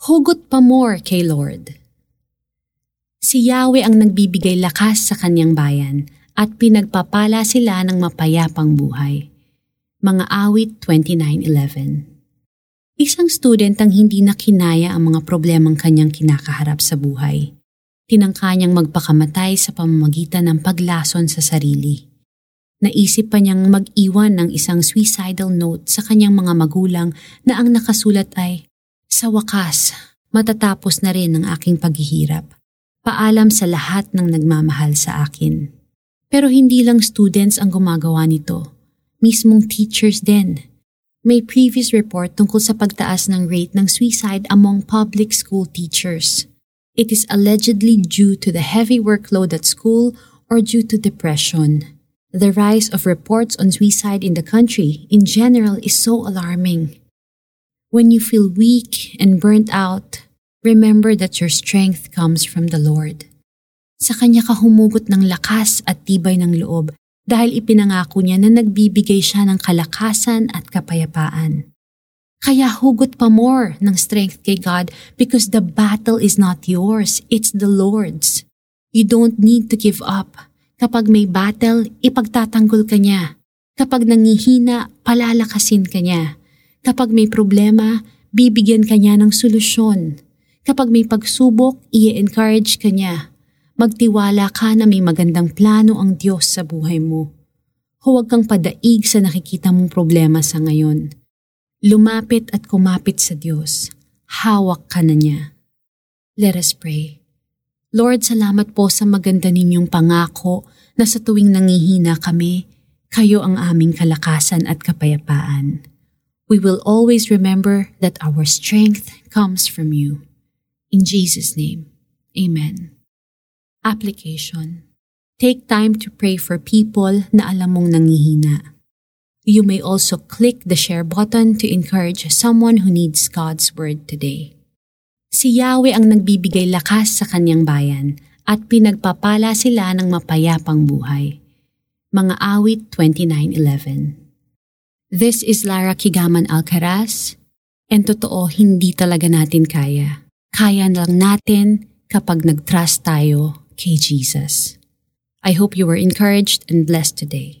Hugot pa more kay Lord. Si Yahweh ang nagbibigay lakas sa kanyang bayan at pinagpapala sila ng mapayapang buhay. Mga awit 29.11 Isang student ang hindi nakinaya ang mga problemang kanyang kinakaharap sa buhay. Tinangka niyang magpakamatay sa pamamagitan ng paglason sa sarili. Naisip pa niyang mag-iwan ng isang suicidal note sa kanyang mga magulang na ang nakasulat ay, Sa wakas, matatapos na rin ang aking paghihirap. Paalam sa lahat ng nagmamahal sa akin. Pero hindi lang students ang gumagawa nito. Mismong teachers din. May previous report tungkol sa pagtaas ng rate ng suicide among public school teachers. It is allegedly due to the heavy workload at school or due to depression. The rise of reports on suicide in the country in general is so alarming. When you feel weak and burnt out, remember that your strength comes from the Lord. Sa Kanya ka humugot ng lakas at tibay ng loob dahil ipinangako niya na nagbibigay siya ng kalakasan at kapayapaan. Kaya hugot pa more ng strength kay God because the battle is not yours, it's the Lord's. You don't need to give up Kapag may battle, ipagtatanggol ka niya. Kapag nangihina, palalakasin ka niya. Kapag may problema, bibigyan ka niya ng solusyon. Kapag may pagsubok, i-encourage ka niya. Magtiwala ka na may magandang plano ang Diyos sa buhay mo. Huwag kang padaig sa nakikita mong problema sa ngayon. Lumapit at kumapit sa Diyos. Hawak ka na niya. Let us pray. Lord, salamat po sa maganda ninyong pangako na sa tuwing nangihina kami, kayo ang aming kalakasan at kapayapaan. We will always remember that our strength comes from you. In Jesus' name, Amen. Application Take time to pray for people na alam mong nangihina. You may also click the share button to encourage someone who needs God's word today. Si Yahweh ang nagbibigay lakas sa kanyang bayan at pinagpapala sila ng mapayapang buhay. Mga awit 29.11 This is Lara Kigaman Alcaraz and totoo hindi talaga natin kaya. Kaya lang natin kapag nag-trust tayo kay Jesus. I hope you were encouraged and blessed today.